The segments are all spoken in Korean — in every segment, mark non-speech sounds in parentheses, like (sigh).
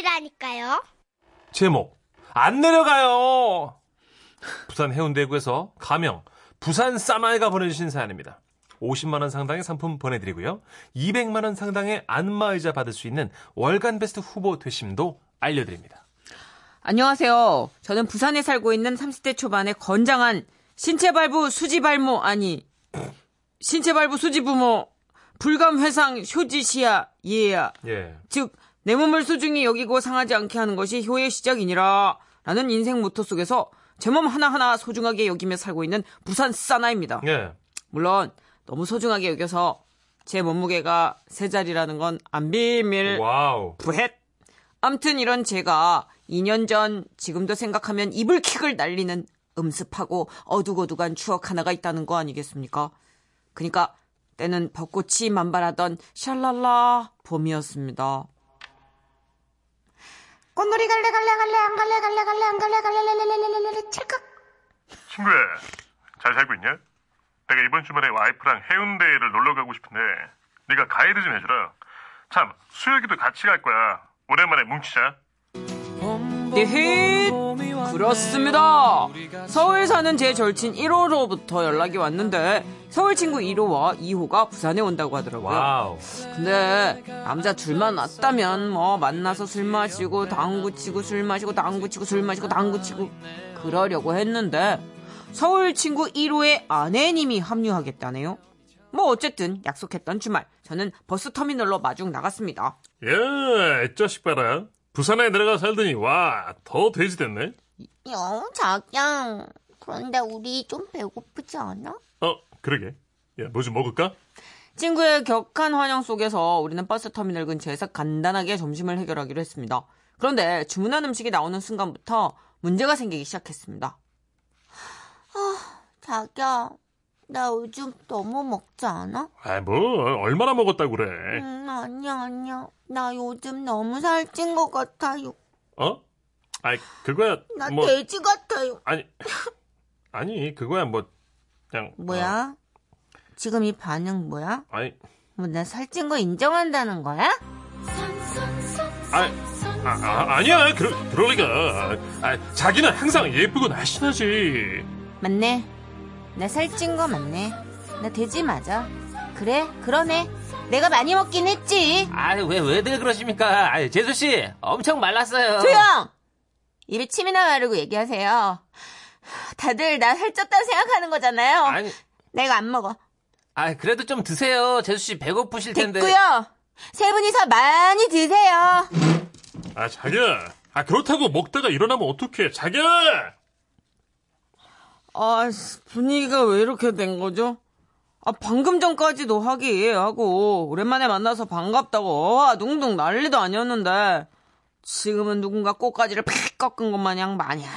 들으시라니까요. 제목 안 내려가요. 부산 해운대구에서 가명 부산 사나이가 보내주신 사연입니다. 50만 원 상당의 상품 보내드리고요. 200만 원 상당의 안마의자 받을 수 있는 월간 베스트 후보 되심도 알려드립니다. 안녕하세요. 저는 부산에 살고 있는 30대 초반의 건장한 신체발부 수지발모 아니 신체발부 수지부모 불감훼상 효지시야 예야 예. 즉 내 몸을 소중히 여기고 상하지 않게 하는 것이 효의 시작이니라 라는 인생 모토 속에서 제 몸 하나하나 소중하게 여기며 살고 있는 부산 사나입니다. 예. 물론 너무 소중하게 여겨서 제 몸무게가 세 자리라는 건 안 비밀 wow. 부헷 암튼 이런 제가 2년 전 지금도 생각하면 이불킥을 날리는 음습하고 어둑어둑한 추억 하나가 있다는 거 아니겠습니까? 그니까 때는 벚꽃이 만발하던 샬랄라 봄이었습니다. 꽃놀이 갈래 갈래 갈래 안 갈래 갈래 갈래 안 갈래 갈래 랄랄랄랄랄랄 찰칵. 친구야, 잘 살고 있냐? 내가 이번 주말에 와이프랑 해운대를 놀러 가고 싶은데 네가 가이드 좀 해주라. 참, 수혁이도 같이 갈 거야. 오랜만에 뭉치자. 네, 그렇습니다. 서울 사는 제 절친 1호로부터 연락이 왔는데 서울 친구 1호와 2호가 부산에 온다고 하더라고요. wow. 근데 남자 둘만 왔다면 뭐 만나서 술 마시고 당구 치고 술 마시고 당구 치고 술 마시고 당구 치고 그러려고 했는데 서울 친구 1호의 아내님이 합류하겠다네요. 뭐 어쨌든 약속했던 주말 저는 버스 터미널로 마중 나갔습니다. 야, 이 자식 봐라. 부산에 내려가 살더니 와, 더 돼지 됐네. 영 자기야. 그런데 우리 좀 배고프지 않아? 어, 그러게. 야, 뭐 좀 먹을까? 친구의 격한 환영 속에서 우리는 버스 터미널 근처에서 간단하게 점심을 해결하기로 했습니다. 그런데 주문한 음식이 나오는 순간부터 문제가 생기기 시작했습니다. 자기야. 나 요즘 너무 먹지 않아? 아, 뭐 얼마나 먹었다고 그래. 음, 아니야, 아니야. 나 요즘 너무 살찐 것 같아요. 어? 아이, 그거야 나 뭐 돼지 같아요. 아니 아니, 그거야 뭐 그냥 뭐야? 지금 이 반응 뭐야? 어, 아니, 뭐 나 살찐 거 인정한다는 거야? 아니, 아, 아, 아니야. 그러, 그럴 리가. 아, 자기는 항상 예쁘고 날씬하지. 맞네. 나 살찐 거 맞네. 나 돼지 맞아. 그래, 그러네. 내가 많이 먹긴 했지. 아, 왜, 왜들 그러십니까? 아, 재수씨, 엄청 말랐어요. 조용! 입에 침이나 마르고 얘기하세요. 다들 나 살쪘다고 생각하는 거잖아요. 아니, 내가 안 먹어. 아, 그래도 좀 드세요. 재수씨 배고프실 텐데. 됐고요. 세 분이서 많이 드세요. 아, 자기야. 아, 그렇다고 먹다가 일어나면 어떡해. 자기야! 아, 분위기가 왜 이렇게 된 거죠? 아, 방금 전까지도 화기애애하고, 오랜만에 만나서 반갑다고, 와, 둥둥 난리도 아니었는데, 지금은 누군가 꽃가지를 픽 꺾은 것 마냥 마냥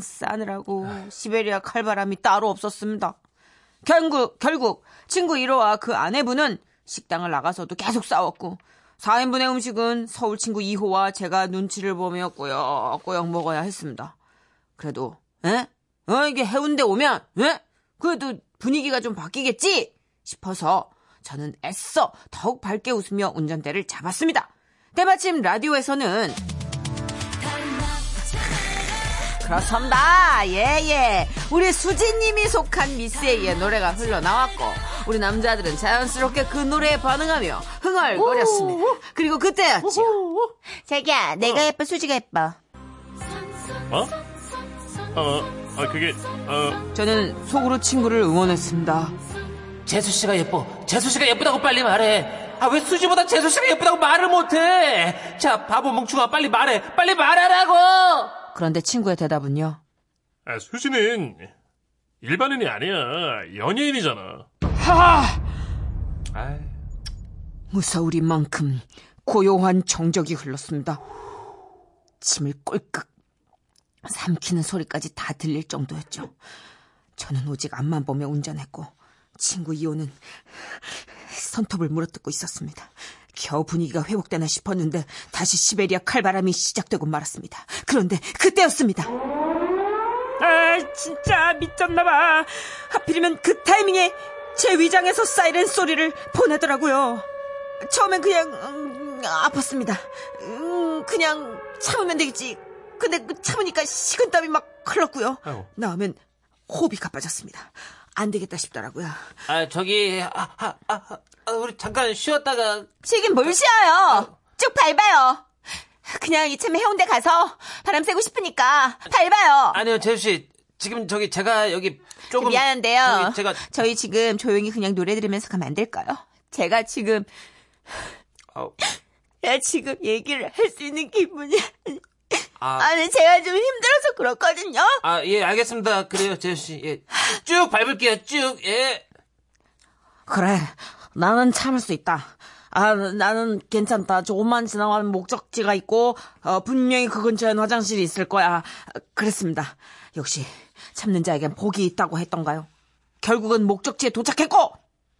싸느라고, 시베리아 칼바람이 따로 없었습니다. 결국, 결국, 친구 1호와 그 아내분은 식당을 나가서도 계속 싸웠고, 4인분의 음식은 서울 친구 2호와 제가 눈치를 보며 꾸역꾸역 먹어야 했습니다. 그래도, 에? 어, 이게 해운대 오면, 에? 그래도 분위기가 좀 바뀌겠지? 싶어서 저는 애써 더욱 밝게 웃으며 운전대를 잡았습니다. 때마침 라디오에서는 그렇습니다. 예, 예. 우리 수지님이 속한 미스에이의 노래가 흘러나왔고, 우리 남자들은 자연스럽게 그 노래에 반응하며 흥얼거렸습니다. 그리고 그때였죠. 자기야, 내가 예뻐, 수지가 예뻐. 어? 어, 아, 그게, 어, 저는 속으로 친구를 응원했습니다. 재수 씨가 예뻐. 재수 씨가 예쁘다고 빨리 말해. 아, 왜 수지보다 재수 씨가 예쁘다고 말을 못해? 자, 바보 멍충아, 빨리 말해. 빨리 말하라고! 그런데 친구의 대답은요. 아, 수지는 일반인이 아니야. 연예인이잖아. 아이, 무서우리만큼 고요한 정적이 흘렀습니다. 침을 꼴깍 삼키는 소리까지 다 들릴 정도였죠. 저는 오직 앞만 보며 운전했고 친구 이호는 손톱을 물어뜯고 있었습니다. 겨우 분위기가 회복되나 싶었는데 다시 시베리아 칼바람이 시작되고 말았습니다. 그런데 그때였습니다. 아 진짜 미쳤나봐. 하필이면 그 타이밍에 제 위장에서 사이렌 소리를 보내더라고요. 처음엔 그냥 음, 아팠습니다. 음, 그냥 참으면 되겠지. 근데 그 참으니까 식은땀이 막 흘렀고요. 나오면 호흡이 가빠졌습니다. 안 되겠다 싶더라고요. 아, 저기, 아, 아, 아, 아, 우리 잠깐 쉬었다가, 지금 뭘 쉬어요? 쭉 밟아요. 그냥 이참에 해운대 가서 바람 쐬고 싶으니까 밟아요. 아니요, 재수씨. 지금 저기 제가 여기 조금. 미안한데요. 저기 제가, 저희 지금 조용히 그냥 노래 들으면서 가면 안 될까요? 제가 지금 어, (laughs) 야 지금 얘기를 할 수 있는 기분이 아, 아니 제가 좀 힘들어서 그렇거든요. 아, 예, 알겠습니다. 그래요, 재수씨. 예. 쭉 밟을게요, 쭉, 예. 그래, 나는 참을 수 있다. 아, 나는 괜찮다. 조금만 지나가면 목적지가 있고, 어, 분명히 그 근처엔 화장실이 있을 거야. 그랬습니다. 역시, 참는 자에겐 복이 있다고 했던가요? 결국은 목적지에 도착했고,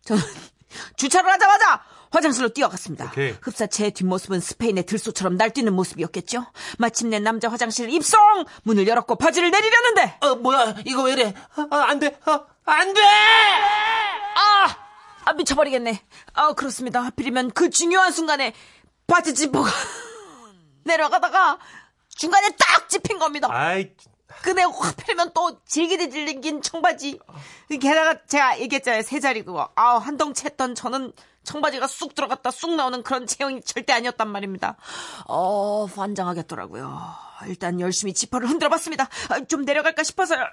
저는 (laughs) 주차를 하자마자 화장실로 뛰어갔습니다. 오케이. 흡사 제 뒷모습은 스페인의 들소처럼 날뛰는 모습이었겠죠? 마침내 남자 화장실 입성! 문을 열었고 바지를 내리려는데, 어, 뭐야, 이거 왜 이래? 아, 아, 안 돼, 아, 안 돼! 아! 아, 미쳐버리겠네. 아, 그렇습니다. 하필이면 그 중요한 순간에 바지 지퍼가 (laughs) 내려가다가 중간에 딱 집힌 겁니다. 아이, 근데 하필이면 또 질기게 질린 청바지. 게다가 제가 얘기했잖아요. 세 자리 그거. 아, 한덩치 했던 저는 청바지가 쑥 들어갔다 쑥 나오는 그런 체형이 절대 아니었단 말입니다. 어, 환장하겠더라고요. 일단 열심히 지퍼를 흔들어 봤습니다. 아, 좀 내려갈까 싶어서요.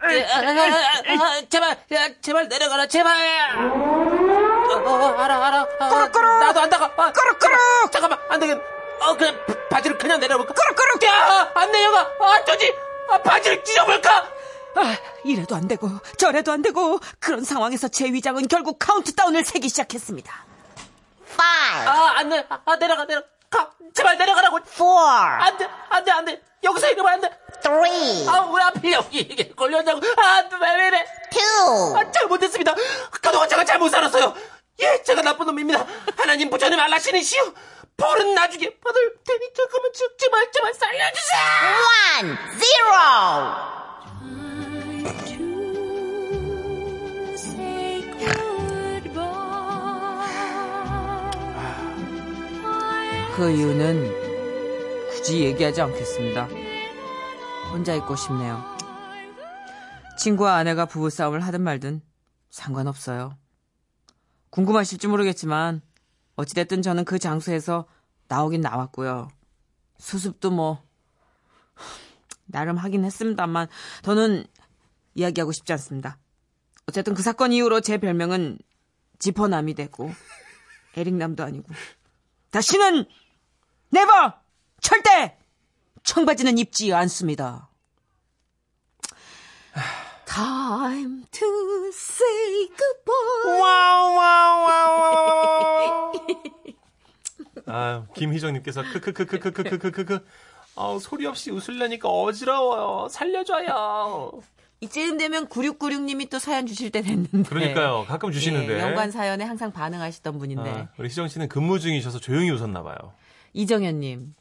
제발, 야, 제발 내려가라, 제발! 어, 어, 알아, 알아. 아, 꾸룩꾸룩! 나도 안다가. 아, 꾸룩꾸룩! 잠깐만, 안 되겠. 어, 그냥 바지를 그냥 내려볼까? 꾸룩꾸룩! 야, 안 내려가. 아, 저지. 아, 바지를 찢어볼까? 아, 이래도 안 되고 저래도 안 되고 그런 상황에서 제 위장은 결국 카운트다운을 세기 시작했습니다. 아, 안 돼. 아, 내려가, 내려가. 제발 내려가라고. Four, 안 돼, 안 돼, 안 돼. 여기서 이러면 안 돼. three, 아, 왜 하필 여기 이게 걸렸냐고. 아, 왜, 왜 이래. two. 아, 잘못했습니다. 그동안 제가 잘못 살았어요. 예, 제가 나쁜 놈입니다. 하나님 부처님 알라시는시오. 벌은 나중에 받을 테니 잠깐만 제- 제발 제발 살려주세요. One, zero. 그 이유는 굳이 얘기하지 않겠습니다. 혼자 있고 싶네요. 친구와 아내가 부부싸움을 하든 말든 상관없어요. 궁금하실지 모르겠지만 어찌됐든 저는 그 장소에서 나오긴 나왔고요. 수습도 뭐 나름 하긴 했습니다만 더는 이야기하고 싶지 않습니다. 어쨌든 그 사건 이후로 제 별명은 지퍼남이 됐고 에릭남도 아니고 다시는 네버 절대 청바지는 입지 않습니다. Time to say goodbye. (laughs) 아, 김희정님께서 크크크크크크크크크. 아, 소리 없이 웃으려니까 어지러워요. 살려줘요. 이쯤 되면 9696님이 또 사연 주실 때 됐는데. 그러니까요. 가끔 주시는데. 예, 연관 사연에 항상 반응하시던 분인데. 아, 우리 희정 씨는 근무 중이셔서 조용히 웃었나 봐요. 이정현님.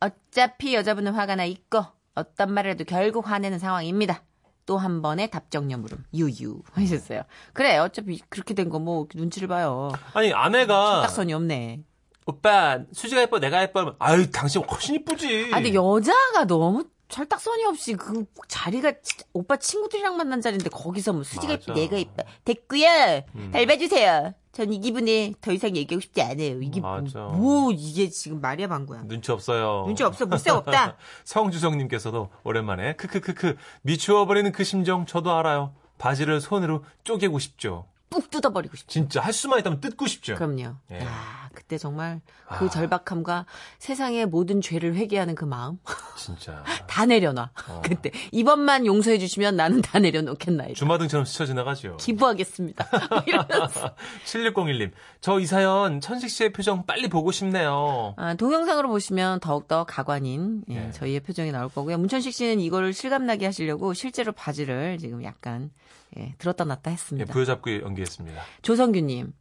어차피 여자분은 화가 나 있고 어떤 말을 해도 결국 화내는 상황입니다. 또 한 번의 답정녀 물음. 유유 (laughs) 하셨어요. 그래 어차피 그렇게 된 거 뭐 눈치를 봐요. 아니, 아내가 딱선이 없네. 오빠 수지가 예뻐 내가 예뻐 하면 아유 당신 훨씬 이쁘지. 아 근데 여자가 너무 철딱선이 없이 그 자리가 진짜 오빠 친구들이랑 만난 자리인데 거기서 뭐 수지가. 예뻐 내가 예뻐 됐고요 밟아주세요 전 이 기분에 더 이상 얘기하고 싶지 않아요 이게 뭐. 뭐 이게 지금 말이야 방구야 눈치 없어요. 눈치 없어 물색 없다 (laughs) 성주성님께서도 오랜만에 크크크크 미추어버리는 그 심정 저도 알아요. 바지를 손으로 쪼개고 싶죠. 뚝 뜯어버리고 싶죠 진짜 할 수만 있다면 뜯고 싶죠. 그럼요 예. 야 그때 정말 그 아. 절박함과 세상의 모든 죄를 회개하는 그 마음 진짜. (laughs) 다 내려놔 어. (laughs) 그때 이번만 용서해 주시면 나는 다 내려놓겠나이다 주마등처럼 스쳐 지나가죠. 기부하겠습니다 (laughs) 뭐 이러면서 7601님, 저 이 사연 천식 씨의 표정 빨리 보고 싶네요. 아, 동영상으로 보시면 더욱더 가관인 예, 예. 저희의 표정이 나올 거고요. 문천식 씨는 이거를 실감나게 하시려고 실제로 바지를 지금 약간 예, 들었다 놨다 예, 했습니다. 부여잡고 연기했습니다. 조성규님.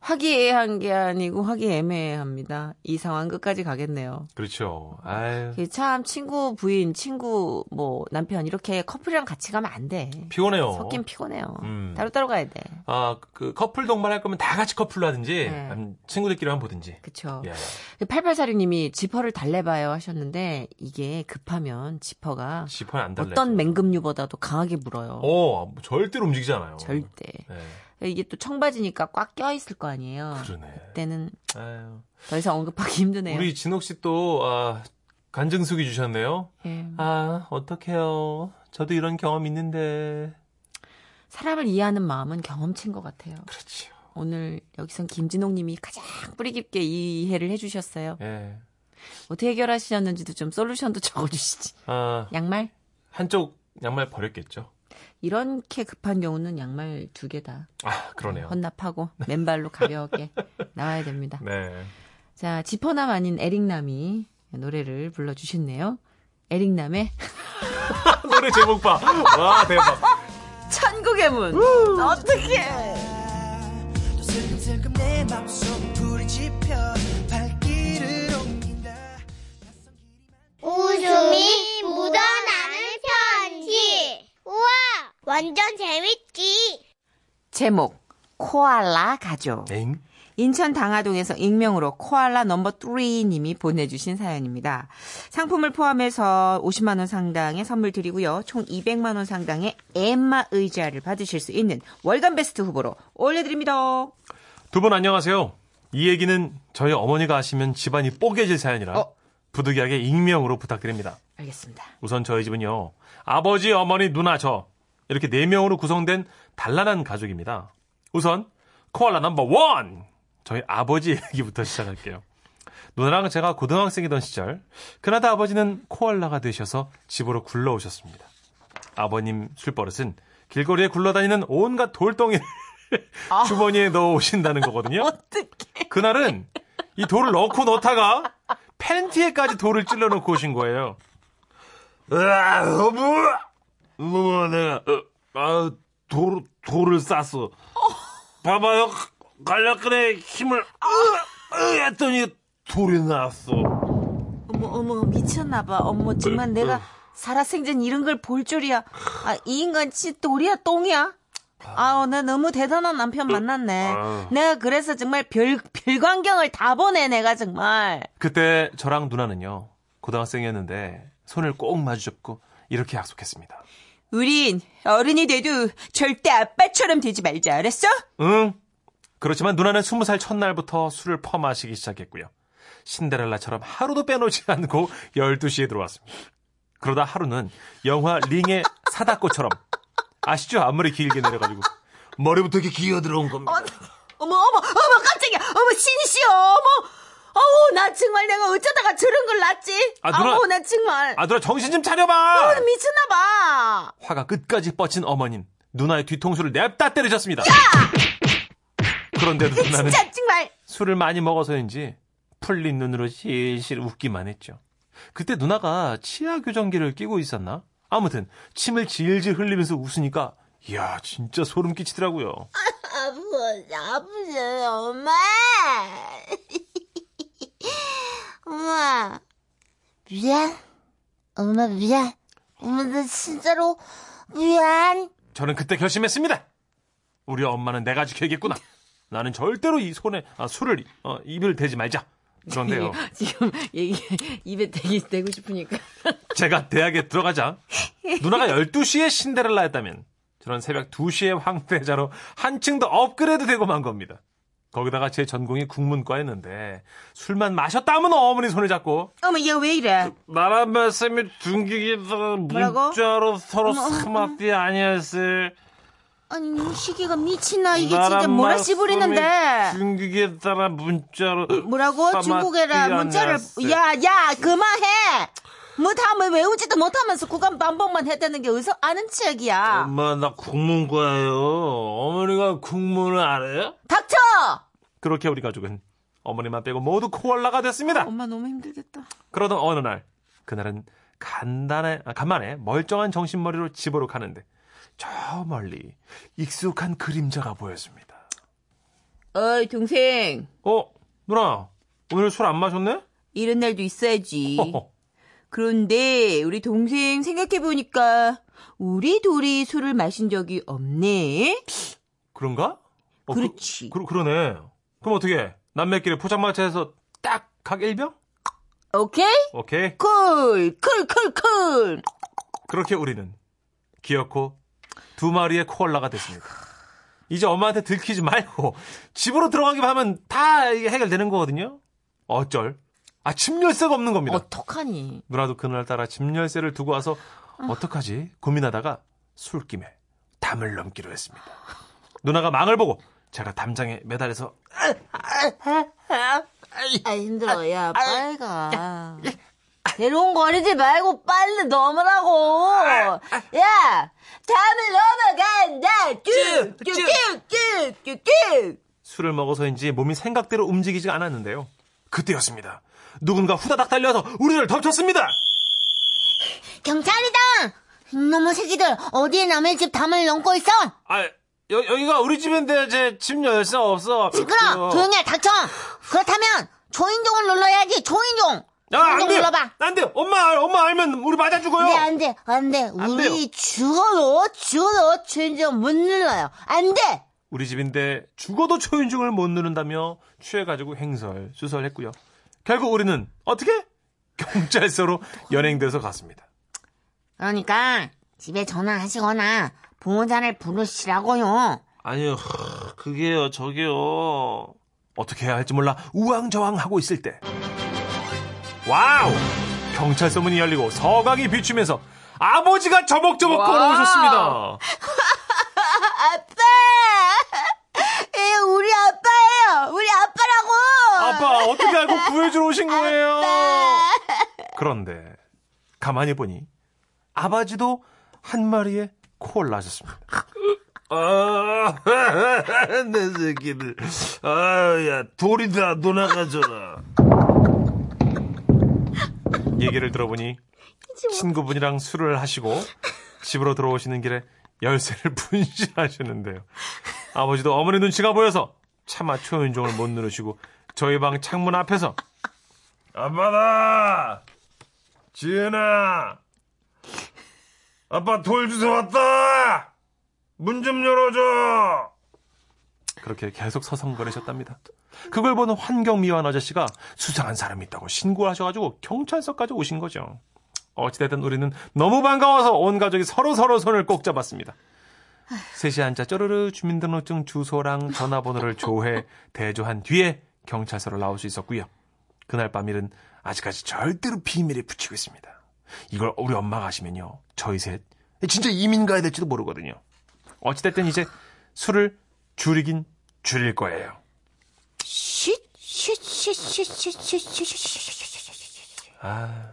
화기애애한 게 아니고 화기애매합니다. 이 상황 끝까지 가겠네요. 그렇죠. 아유. 그참 친구 부인, 친구 뭐 남편 이렇게 커플이랑 같이 가면 안 돼. 피곤해요. 섞긴 피곤해요. 음. 따로따로 가야 돼. 아, 그 커플 동반 할 거면 다 같이 커플로 하든지 네. 친구들끼리 한번 보든지. 그쵸. 예. 8846님이 지퍼를 달래봐요 하셨는데 이게 급하면 지퍼가 달래. 어떤 맹금류보다도 강하게 물어요. 어, 절대로 움직이잖아요. 절대. 네. 이게 또 청바지니까 꽉 껴있을 거 아니에요. 그러네. 그때는 아유. 더 이상 언급하기 힘드네요. 우리 진옥 씨또 아, 간증수기 주셨네요. 예. 아, 어떡해요. 저도 이런 경험 있는데. 사람을 이해하는 마음은 경험치인 것 같아요. 그렇지요. 오늘 여기선 김진옥 님이 가장 뿌리 깊게 이해를 해주셨어요. 예. 어떻게 해결하시셨는지도 좀 솔루션도 적어주시지. 아, 양말? 한쪽 양말 버렸겠죠. 이렇게 급한 경우는 양말 두 개다 아, 그러네요. 헌납하고 맨발로 가벼웠게 (laughs) 나와야 됩니다. 네. 자, 지퍼남 아닌 에릭남이 노래를 불러주셨네요. 에릭남의 (laughs) 노래 제목 봐. 와, 대박. 천국의 문. 어떻게? 제목 코알라 가족. 엥? 인천 당하동에서 익명으로 코알라 넘버 3님이 보내주신 사연입니다. 상품을 포함해서 50만 원 상당의 선물 드리고요. 총 200만 원 상당의 안마 의자를 받으실 수 있는 월간 베스트 후보로 올려드립니다. 두 분 안녕하세요. 이 얘기는 저희 어머니가 하시면 집안이 뽀개질 사연이라 어. 부득이하게 익명으로 부탁드립니다. 알겠습니다. 우선 저희 집은요. 아버지, 어머니, 누나, 저 이렇게 네 명으로 구성된 단란한 가족입니다. 우선 코알라 넘버 원 저희 아버지 얘기부터 시작할게요. 누나랑 제가 고등학생이던 시절 그나다 아버지는 코알라가 되셔서 집으로 굴러오셨습니다. 아버님 술버릇은 길거리에 굴러다니는 온갖 돌덩이를 (laughs) 주머니에 넣어 오신다는 거거든요. 어떡해. 그날은 이 돌을 넣고 넣다가 팬티에까지 돌을 찔러 놓고 오신 거예요. 으아, 어머! 어머, 내가, 어, 아, 돌, 돌을 쌌어. 봐봐요. 간략근에 힘을, 으, 으, 했더니 돌이 나왔어. 어머, 어머, 미쳤나 봐. 어머, 정말 내가 살아생전 이런 걸 볼 줄이야. 아, 이 인간 치 돌이야, 똥이야? 아우, 나 너무 대단한 남편 만났네. 아유. 내가 그래서 정말 별, 별광경을 다 보내, 내가 정말. 그때 저랑 누나는요, 고등학생이었는데, 손을 꼭 마주잡고, 이렇게 약속했습니다. 우린 어른이 돼도 절대 아빠처럼 되지 말자, 알았어? 응. 그렇지만 누나는 스무 살 첫날부터 술을 퍼마시기 시작했고요. 신데렐라처럼 하루도 빼놓지 않고 12시에 들어왔습니다. 그러다 하루는 영화 링의 사다코처럼 아시죠? 앞머리 길게 내려가지고 머리부터 이렇게 기어 들어온 겁니다. 어머, 어머, 어머, 깜짝이야. 어머, 신이시여, 어머. 어우, 나 정말 내가 어쩌다가 저런 걸 낳지? 아, 누나. 아우, 나 정말. 아 누나 정신 좀 차려봐! 미쳤나 봐. 화가 끝까지 뻗친 어머님 누나의 뒤통수를 냅다 때리셨습니다. 그런데도 누나는 진짜 정말. 술을 많이 먹어서인지 풀린 눈으로 실실 웃기만 했죠. 그때 누나가 치아 교정기를 끼고 있었나? 아무튼 침을 질질 흘리면서 웃으니까 이야 진짜 소름 끼치더라고요. 아버지, 아버지, 엄마. 엄마, 미안. 엄마, 미안. 엄마, 나 진짜로 미안. 저는 그때 결심했습니다. 우리 엄마는 내가 지켜야겠구나. 나는 절대로 이 손에 아, 술을 어, 입을 대지 말자. 그런데요. (laughs) 지금 얘기, 입에 대기, 대고 싶으니까. 제가 대학에 들어가자 누나가 12시에 신데렐라였다면 저는 새벽 2시에 황태자로 (laughs) 한층 더 업그레이드 되고 만 겁니다. 거기다가 제 전공이 국문과였는데 술만 마셨다면 어머니 손을 잡고 어머, 얘 왜 이래? 나란 말씀이 둥기기다가 뭐라고? 문자로 서로 스마트 아니었을 아니, 이 시기가 미친나. 이게 진짜 뭐라 씨 부리는데. 중국에 따라 문자로 뭐라고? 중국에라 문자를 아니었을. 야야 그만해 뭐다뭐 외우지도 못하면서 구간 반복만 했다는 게 어디서 아는 척이야 엄마 나 국문과예요. 어머니가 국문을 알아요? 닥쳐 그렇게 우리 가족은 어머니만 빼고 모두 코알라가 됐습니다. 엄마 너무 힘들겠다 그러던 어느 날 그날은 간단해 아, 간만에 멀쩡한 정신머리로 집으로 가는데 저 멀리 익숙한 그림자가 보였습니다. 어이, 동생. 어, 누나, 오늘 술 안 마셨네? 이런 날도 있어야지. 허허. 그런데 우리 동생 생각해보니까 우리 둘이 술을 마신 적이 없네. 그런가? 어, 그- 그렇지. 그, 그 러네. 그럼 어떻게? 남매끼리 포장마차에서 딱 각 1병? 오케이? 오케이. call, call, call, call. 그렇게 우리는 귀엽고 두 마리의 코알라가 됐습니다. 이제 엄마한테 들키지 말고 집으로 들어가기만 하면 다 해결되는 거거든요. 어쩔. 아, 집 열쇠가 없는 겁니다. 어떡하니? 누나도 그날따라 집 열쇠를 두고 와서 어떡하지 고민하다가 술김에 담을 넘기로 했습니다. 누나가 망을 보고 제가 담장에 매달려서 아 힘들어. 야 빨리 가. 대롱거리지 말고 빨리 넘으라고. 야 담을 넘어간다. 쭉쭉쭉쭉쭉쭉. 술을 먹어서인지 몸이 생각대로 움직이지 않았는데요. 그때였습니다. 누군가 후다닥 달려서 우리를 덮쳤습니다. 경찰이다! 이놈의 새끼들, 어디에 남의 집 담을 넘고 있어? 아, 여, 여기가 우리 집인데 제 집 열쇠 없어. 시끄러! 어. 조용히 해, 닥쳐! 그렇다면, 초인종을 눌러야지, 초인종! 야, 안 돼. 눌러봐! 안 돼. 엄마, 엄마 알면 우리 맞아 죽어요. 네, 안 돼, 안 돼. 안 우리 죽어도, 죽어도 초인종 못 눌러요. 안 돼! 우리 집인데 죽어도 초인종을 못 누른다며 취해가지고 행설, 수설했고요. 결국 우리는 어떻게? 경찰서로 연행돼서 갔습니다. 그러니까, 집에 전화하시거나, 보호자를 부르시라고요. 아니요, 그게요, 저게요. 어떻게 해야 할지 몰라 우왕좌왕 하고 있을 때. wow! 경찰서 문이 열리고 서광이 비추면서 아버지가 저벅저벅. 걸어오셨습니다. 아빠! 예, 우리 아빠예요! 우리 아빠라고! 아빠, 어떻게 알고 구해주러 오신 거예요? 그런데 가만히 보니 아버지도 한 마리의 코알라셨습니다. 아, (laughs) 내 새끼들. 아, 야, 돌이다, 노나가져라. 얘기를 들어보니 친구분이랑 술을 하시고 집으로 들어오시는 길에 열쇠를 (laughs) 분실하셨는데요. 아버지도 어머니 눈치가 보여서 차마 초인종을 못 누르시고 저희 방 창문 앞에서 아빠다! 지은아! 아빠 돌 주워 왔다! 문 좀 열어줘! 그렇게 계속 서성거리셨답니다. 그걸 보는 환경미화원 아저씨가 수상한 사람이 있다고 신고하셔가지고 경찰서까지 오신 거죠. 어찌됐든 우리는 너무 반가워서 온 가족이 서로 서로 손을 꼭 잡았습니다. 셋이 앉아 쪼르르 주민등록증 주소랑 전화번호를 조회, 대조한 뒤에 경찰서로 나올 수 있었고요. 그날 밤 일은 아직까지 절대로 비밀에 붙이고 있습니다. 이걸 우리 엄마가 아시면요. 저희 셋 진짜 이민 가야 될지도 모르거든요. 어찌됐든 이제 술을 줄이긴 줄일 거예요. 쉿, 쉿, 쉿, 쉿, 쉿, 쉿, 쉿, 쉿. 아,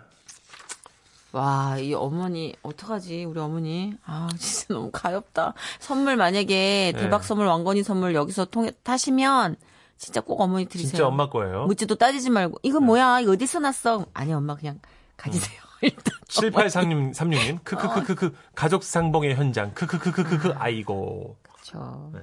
와, 이 어머니, 어떡하지, 우리 어머니. 아, 진짜 너무 가엽다. 선물 만약에 네. 대박 선물, 왕건이 선물 여기서 통해, 타시면, 진짜 꼭 어머니 드리세요. 진짜 엄마 거예요. 묻지도 따지지 말고, 이거 뭐야, 이거 어디서 났어? 아니, 엄마 그냥 가지세요. 일단. 7836님, (laughs) 크크크크크, 가족 상봉의 현장, 크크크크크크, 아이고. 그렇죠. 네.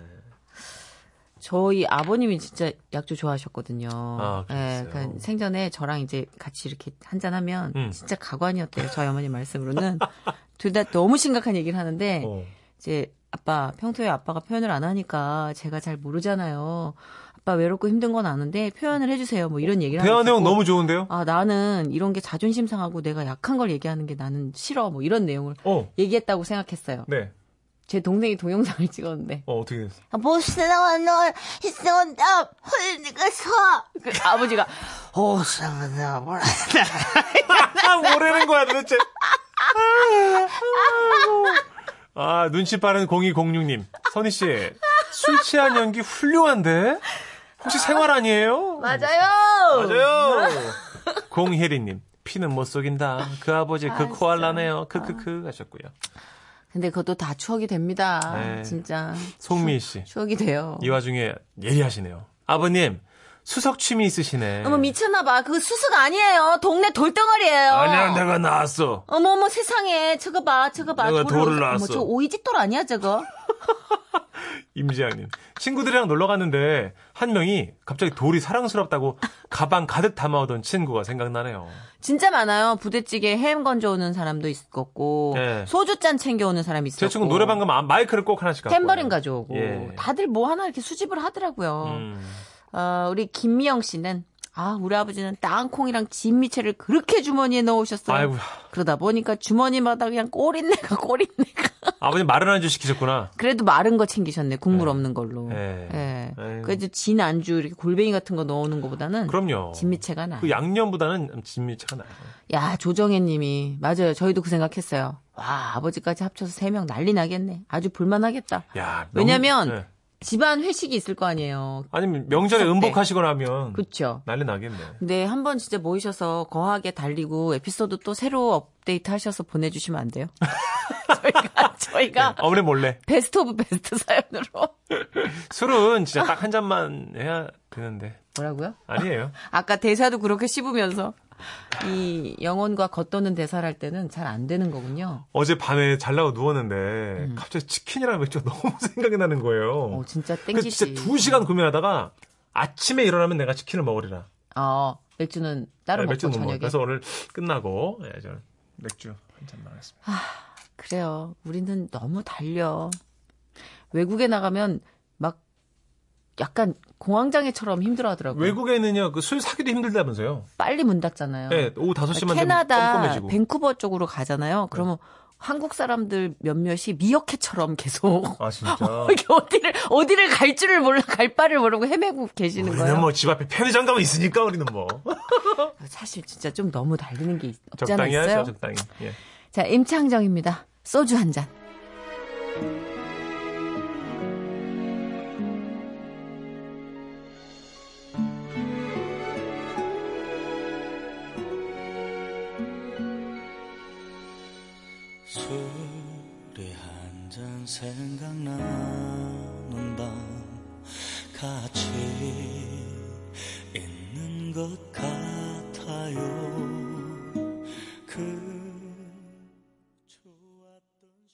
저희 아버님이 진짜 약주 좋아하셨거든요. 아, 그랬어요? 그러니까 생전에 저랑 이제 같이 이렇게 한잔 하면 음. 진짜 가관이었대요. 저희 어머니 말씀으로는 둘 다 너무 심각한 얘기를 하는데 어. 이제 아빠 평소에 아빠가 표현을 안 하니까 제가 잘 모르잖아요. 아빠 외롭고 힘든 건 아는데 표현을 해주세요. 뭐 이런 얘기를 대화 내용 너무 좋은데요? 아 나는 이런 게 자존심 상하고 내가 약한 걸 얘기하는 게 나는 싫어. 뭐 이런 내용을 어, 얘기했다고 생각했어요. 네. 제 동생이 동영상을 찍었는데 어, 어떻게 됐어? 보스나와 널 희생한다 홀리가서 그 아버지가 보스나와 뭘 아, 뭐라는 거야, 도대체. 아, 눈치 빠른 0206님. 선희 씨, 술 취한 연기 훌륭한데? 혹시 생활 아니에요? 맞아요. 맞아요. 공혜리님, 피는 못 속인다. 그 아버지, 그 코알라네요. 크크크 하셨고요. 근데 그것도 다 추억이 됩니다. 네. 진짜 송미희 씨, 추 억이 돼요. 이 와중에 예리하시네요. 아버님, 수석 취미 있으시네. 어머 미쳤나 봐. 그거 수수가 아니에요. 동네 돌덩어리예요. 아니야, 내가 나왔어. 어머 어머 세상에 저거 봐 저거 봐 내가 돌을 낳았어. 어머 저 오이짓돌 아니야 저거 (laughs) 임지영님. 친구들이랑 놀러 갔는데 한 명이 갑자기 돌이 사랑스럽다고 가방 가득 담아오던 친구가 생각나네요. 진짜 많아요 부대찌개 햄 건져오는 사람도 있었고 네. 소주잔 챙겨오는 사람이 있었고 제 친구 노래방 가면 마이크를 꼭 하나씩 갖고 탬버린. 가져오고 예. 다들 뭐 하나 이렇게 수집을 하더라고요 음. 어, 우리 김미영 씨는 아 우리 아버지는 땅콩이랑 진미채를 그렇게 주머니에 넣으셨어요 아이고, 그러다 보니까 주머니마다 그냥 꼬린내가 (laughs) 꼬린내가 아버님 마른 안주 시키셨구나. 그래도 마른 거 챙기셨네 국물 없는 걸로 예. 예. 아이고. 그래도 진 안주 이렇게 골뱅이 같은 거 넣어오는 것보다는 그럼요. 진미채가 나. 그 양념보다는 진미채가 나요. 야 조정혜님이 맞아요. 저희도 그 생각했어요. 와 아버지까지 합쳐서 세 명 난리 나겠네. 아주 볼만하겠다. 야, 너무- 왜냐면 네. 집안 회식이 있을 거 아니에요. 아니면 명절에. 음복하시거나 하면 그렇죠. 난리 나겠네. 근데 한 번 진짜 모이셔서 거하게 달리고 에피소드 또 새로 업데이트 하셔서 보내주시면 안 돼요? (laughs) 저희가 저희가 어머니 몰래. best of best (laughs) 사연으로 술은 진짜 딱 한 잔만 해야 되는데. 뭐라고요? 아니에요. 아까 대사도 그렇게 씹으면서 이 영혼과 겉도는 대사를 할 때는 잘 안 되는 거군요. 어제 밤에 잘라고 누웠는데 갑자기 치킨이랑 맥주가 (laughs) 너무 생각이 나는 거예요. 음. 어 진짜 그래서 땡기지. 진짜 두 시간 고민하다가 아침에 일어나면 내가 치킨을 먹으리라. 어 맥주는 따로 네, 먹고. 저녁에. 그래서 오늘 끝나고 예, 저 맥주 한 잔만 하겠습니다. 그래요. 우리는 너무 달려. 외국에 나가면 막 약간 공황장애처럼 힘들어하더라고요. 외국에는요 그 술 사기도 힘들다면서요. 빨리 문 닫잖아요. 네, 오후 5 시만 되면 캐나다. 네. 밴쿠버 쪽으로 가잖아요. 그러면 한국 사람들 몇몇이 미어캣처럼 계속 아 진짜. (laughs) 어디를 어디를 갈 줄을 몰라 갈 바를 모르고 헤매고 계시는 우리는 거예요. 뭐집 앞에 편의점 가면 있으니까 우리는 뭐 (laughs) 사실 진짜 좀 너무 다르는 게 적당히 있어요. 하죠 적당히. 예. 자 임창정입니다. 소주 한 잔. 술이 한 잔 생각나는 밤 같이 있는 것 같아요